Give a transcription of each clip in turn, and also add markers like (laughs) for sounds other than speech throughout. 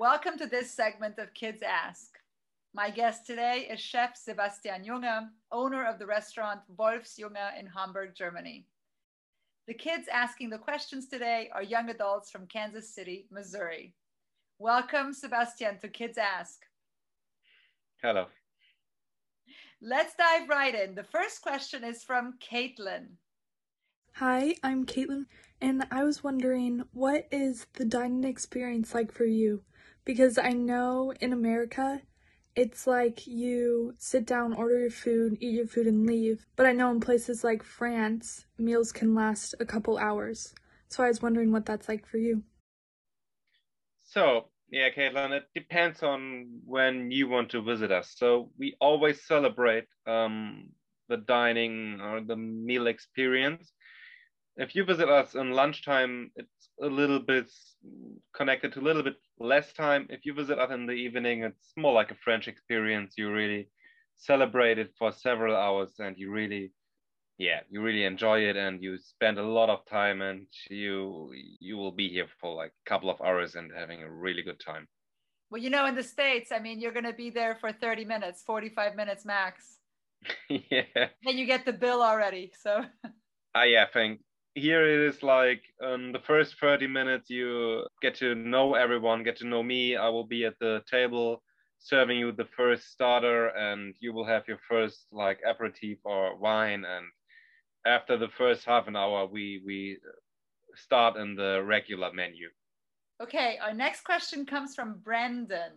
Welcome to this segment of Kids Ask. My guest today is Chef Sebastian Junge, owner of the restaurant Wolfsjunge in Hamburg, Germany. The kids asking the questions today are young adults from Kansas City, Missouri. Welcome, Sebastian, to Kids Ask. Hello. Let's dive right in. The first question is from Caitlin. Hi, I'm Caitlin, and I was wondering what is the dining experience like for you? Because I know in America it's like you sit down, order your food, eat your food, and leave. But I know in places like France, meals can last a couple hours. So I was wondering what that's like for you. So, yeah, Caitlin, it depends on when you want to visit us. So we always celebrate um, the dining or the meal experience. If you visit us in lunchtime, it's a little bit connected to a little bit less time. If you visit us in the evening, it's more like a French experience. You really celebrate it for several hours and you really yeah you really enjoy it and you spend a lot of time and you you will be here for like a couple of hours and having a really good time well you know in the states i mean you're going to be there for 30 minutes 45 minutes max (laughs) yeah and you get the bill already so uh, yeah i think here it is like um, the first 30 minutes you get to know everyone get to know me i will be at the table serving you the first starter and you will have your first like aperitif or wine. And after the first half an hour we we start in the regular menu. Okay our next question comes from brendan.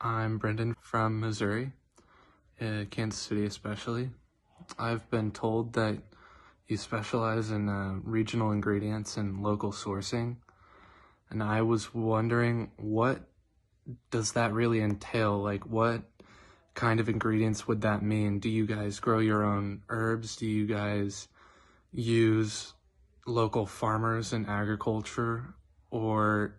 I'm brendan from missouri uh, kansas city especially. I've been told that you specialize in uh, regional ingredients and local sourcing. And I was wondering, what does that really entail? Like, what kind of ingredients would that mean? Do you guys grow your own herbs? Do you guys use local farmers and agriculture? Or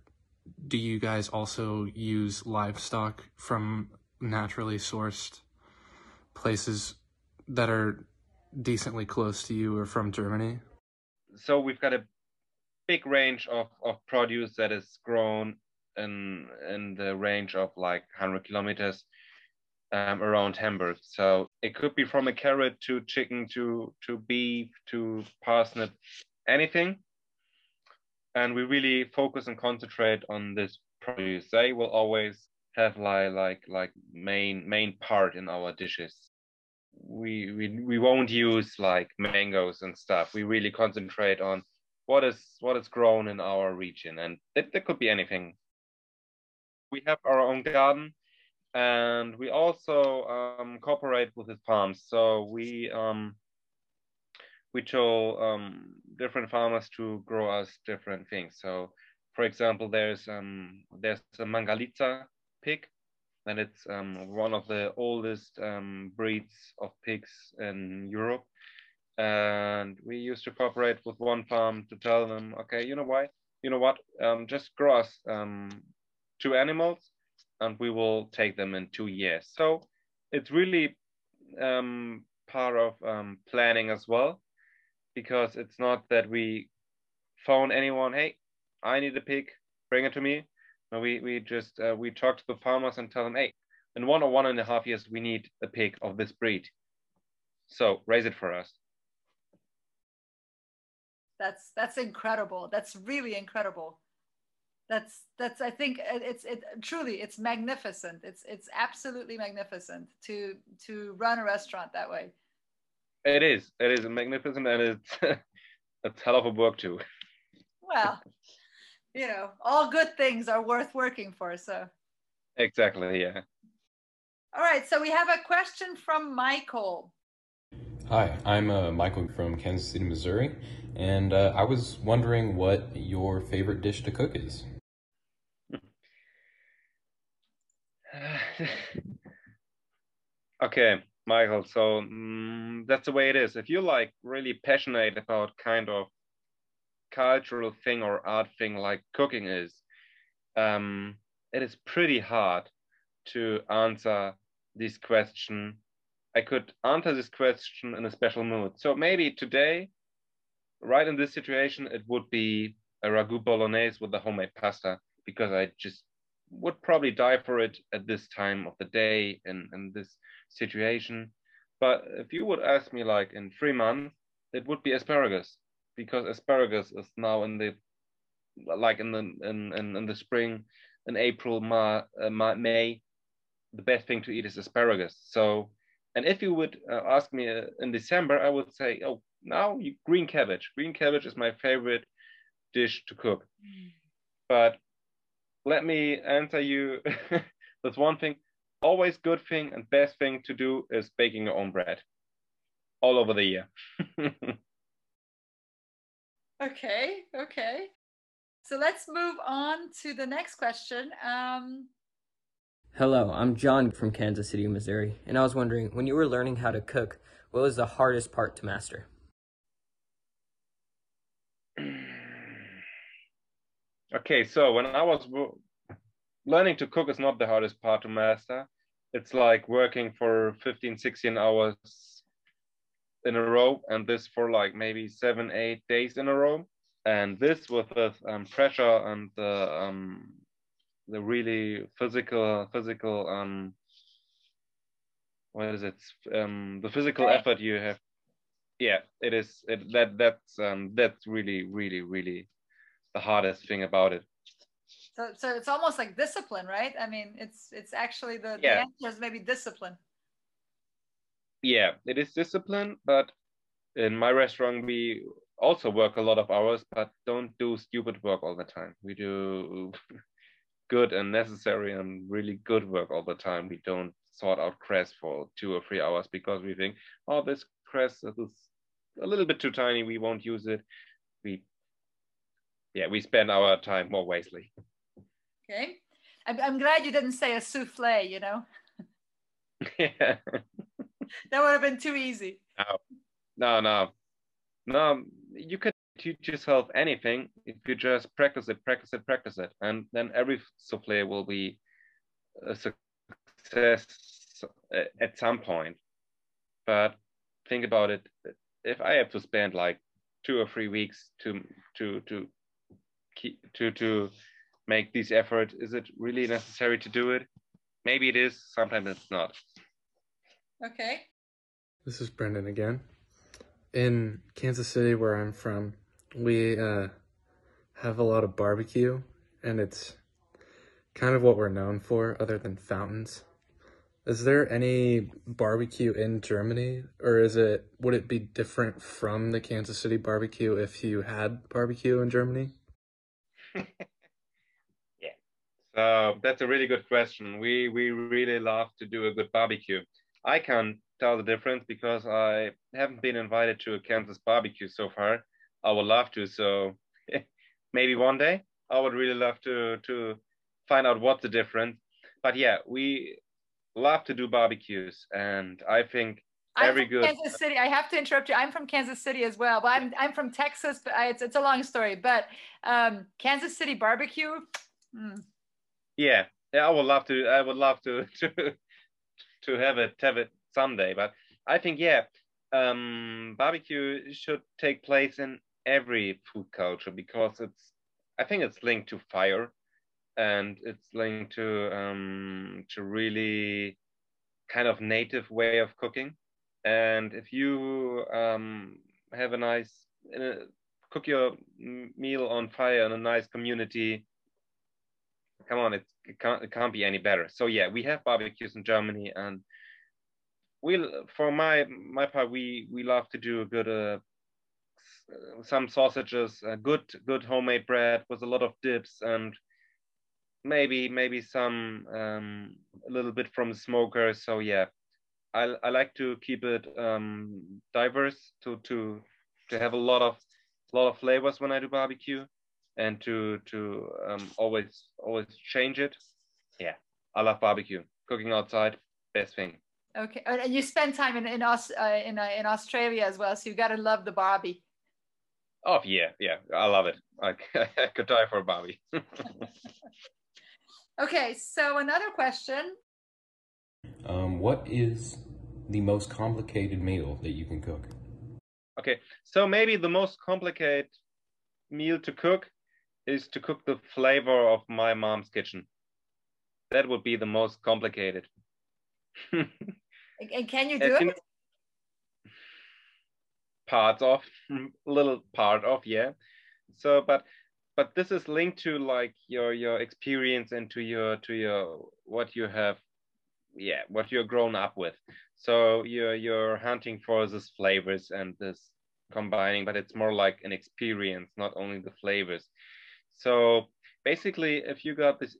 do you guys also use livestock from naturally sourced places that are decently close to you or from Germany? So we've got a big range of, of produce that is grown in in the range of like 100 kilometers um, around Hamburg. So it could be from a carrot to chicken to to beef to parsnip, anything. And we really focus and concentrate on this produce. They will always have like like like main main part in our dishes we, we we won't use like mangoes and stuff. We really concentrate on what is what is grown in our region, and it could be anything. We have our own garden, and we also um, cooperate with the farms. So we um, we told um, different farmers to grow us different things. So, for example, there's um, there's a Mangalitsa pig and it's um, one of the oldest um, breeds of pigs in Europe. And we used to cooperate with one farm to tell them, okay, you know why, you know what, um, just grow us um, two animals, and we will take them in two years. So it's really um, part of um, planning as well, because it's not that we phone anyone, hey, I need a pig, bring it to me we we just uh, we talk to the farmers and tell them, hey, in one or one and a half years we need a pig of this breed. So raise it for us. That's that's incredible. That's really incredible. That's that's I think it's it truly it's magnificent. It's it's absolutely magnificent to to run a restaurant that way. It is. It is magnificent and it's (laughs) a hell of a work too. Well, you know, all good things are worth working for. So exactly, yeah. All right, so we have a question from Michael. Hi, I'm uh, Michael from Kansas City, Missouri, and uh, I was wondering what your favorite dish to cook is. (sighs) okay, Michael. So um, that's the way it is. If you're like really passionate about kind of cultural thing or art thing like cooking is, um, it is pretty hard to answer this question. I could answer this question in a special mood. So maybe today, right in this situation, it would be a ragu bolognese with the homemade pasta because I just would probably die for it at this time of the day and in, in this situation. But if you would ask me like in three months, it would be asparagus because asparagus is now in the like in the in in, in the spring, in April, Ma, uh, Ma, May, the best thing to eat is asparagus. So, and if you would uh, ask me uh, in December, I would say, oh, now you, green cabbage. Green cabbage is my favorite dish to cook. But let me answer you (laughs) with one thing. Always good thing and best thing to do is baking your own bread all over the year. (laughs) okay, okay. So let's move on to the next question. Um, Hello, I'm John from Kansas City, Missouri, and I was wondering when you were learning how to cook, what was the hardest part to master? (clears throat) Okay, so when I was learning to cook is not the hardest part to master. It's like working for 15, 16 hours in a row, and this for like maybe seven, eight days in a row. And this with the um, pressure and the um, the really physical, physical um, what is it? Um, the physical effort you have. Yeah, it is. It that that's um that's really, really, really the hardest thing about it. So, so it's almost like discipline, right? I mean, it's it's actually the, yeah. the answer is maybe discipline. Yeah, it is discipline, but in my restaurant we also work a lot of hours, but don't do stupid work all the time. We do (laughs) good and necessary and really good work all the time. We don't sort out cress for two or three hours because we think, oh, this cress is a little bit too tiny. We won't use it. We yeah, we spend our time more wisely. Okay. I'm, I'm glad you didn't say a souffle, you know? yeah. (laughs) (laughs) (laughs) that would have been too easy. No, no, no. No, you can teach yourself anything if you just practice it, practice it, practice it. And then every souffle will be a success uh, at some point. But think about it. If I have to spend like two or three weeks to to to keep, to to make these effort is it really necessary to do it maybe it is sometimes it's not okay this is brendan again in kansas city where i'm from we uh, have a lot of barbecue and it's kind of what we're known for other than fountains is there any barbecue in germany or is it would it be different from the kansas city barbecue if you had barbecue in germany (laughs) yeah. So that's a really good question. We we really love to do a good barbecue. I can't tell the difference because I haven't been invited to a Kansas barbecue so far. I would love to. So (laughs) maybe one day I would really love to to find out what's the difference. But yeah, we love to do barbecues, and I think I'm Very from good. Kansas City. I have to interrupt you. I'm from Kansas City as well, but I'm I'm from Texas. But I, it's it's a long story. But um, Kansas City barbecue. Mm. Yeah, yeah. I would love to. I would love to (laughs) to to have it have it someday. But I think yeah, um, barbecue should take place in every food culture because it's. I think it's linked to fire, and it's linked to um, to really kind of native way of cooking and if you um, have a nice, uh, cook your meal on fire in a nice community, come on, it, it, can't, it can't be any better. So yeah, we have barbecues in Germany and we, for my, my part, we, we love to do a good, uh, some sausages, uh, good, good homemade bread with a lot of dips and maybe, maybe some, um, a little bit from the smoker. So yeah, I, I like to keep it um, diverse to to to have a lot of a lot of flavors when I do barbecue, and to to um, always always change it. Yeah, I love barbecue. Cooking outside, best thing. Okay, and you spend time in in Aus, uh, in, uh, in Australia as well, so you got to love the barbie. Oh yeah, yeah, I love it. I, (laughs) I could die for a barbie. (laughs) okay, so another question um, what is the most complicated meal that you can cook? Okay, so maybe the most complicated meal to cook is to cook the flavor of my mom's kitchen. that would be the most complicated. and can you do it? Parts of, little part of, yeah. So, but but this is linked to like your your experience and to your to your what you have yeah what you're grown up with so you're you're hunting for these flavors and this combining but it's more like an experience not only the flavors so basically if you got this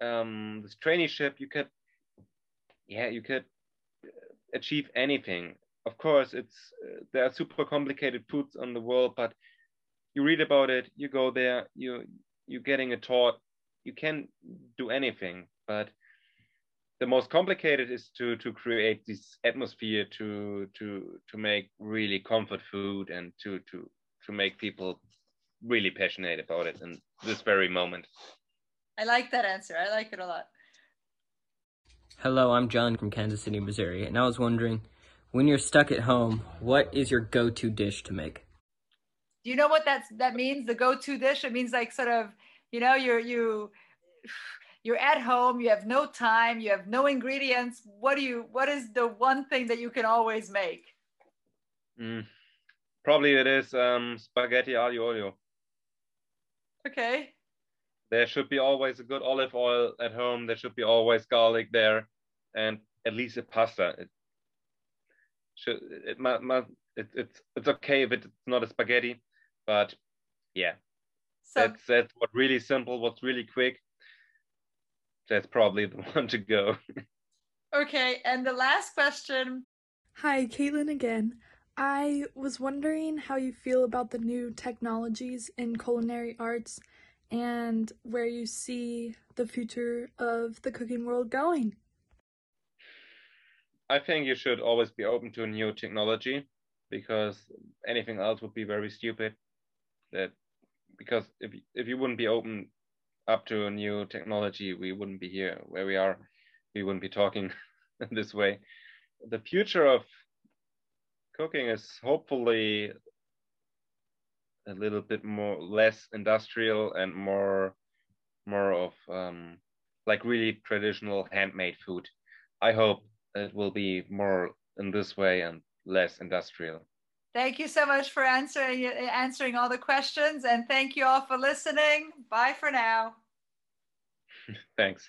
um this traineeship you could yeah you could achieve anything. Of course it's uh, there are super complicated foods on the world but you read about it you go there you you're getting a taught you can do anything but the most complicated is to to create this atmosphere to to to make really comfort food and to to to make people really passionate about it in this very moment. I like that answer. I like it a lot. Hello i'm john from kansas city missouri and i was wondering when you're stuck at home what is your go-to dish to make? Do you know what that's that means? The go-to dish? It means like sort of you know you're you you're at home you have no time you have no ingredients. What do you what is the one thing that you can always make? Mm, probably it is um, spaghetti aglio olio okay there should be always a good olive oil at home there should be always garlic there and at least a pasta it should it, it, it, it's it's okay if it's not a spaghetti but yeah so, that's that's what really simple what's really quick that's probably the (laughs) one to go. okay, and the last question. Hi, Caitlin again. I was wondering how you feel about the new technologies in culinary arts and where you see the future of the cooking world going. I think you should always be open to new technology because anything else would be very stupid. That because if if you wouldn't be open up to a new technology, we wouldn't be here where we are. We wouldn't be talking (laughs) this way. The future of cooking is hopefully a little bit more less industrial and more more of um, like really traditional handmade food. I hope it will be more in this way and less industrial. Thank you so much for answering answering all the questions and thank you all for listening. Bye for now. (laughs) Thanks.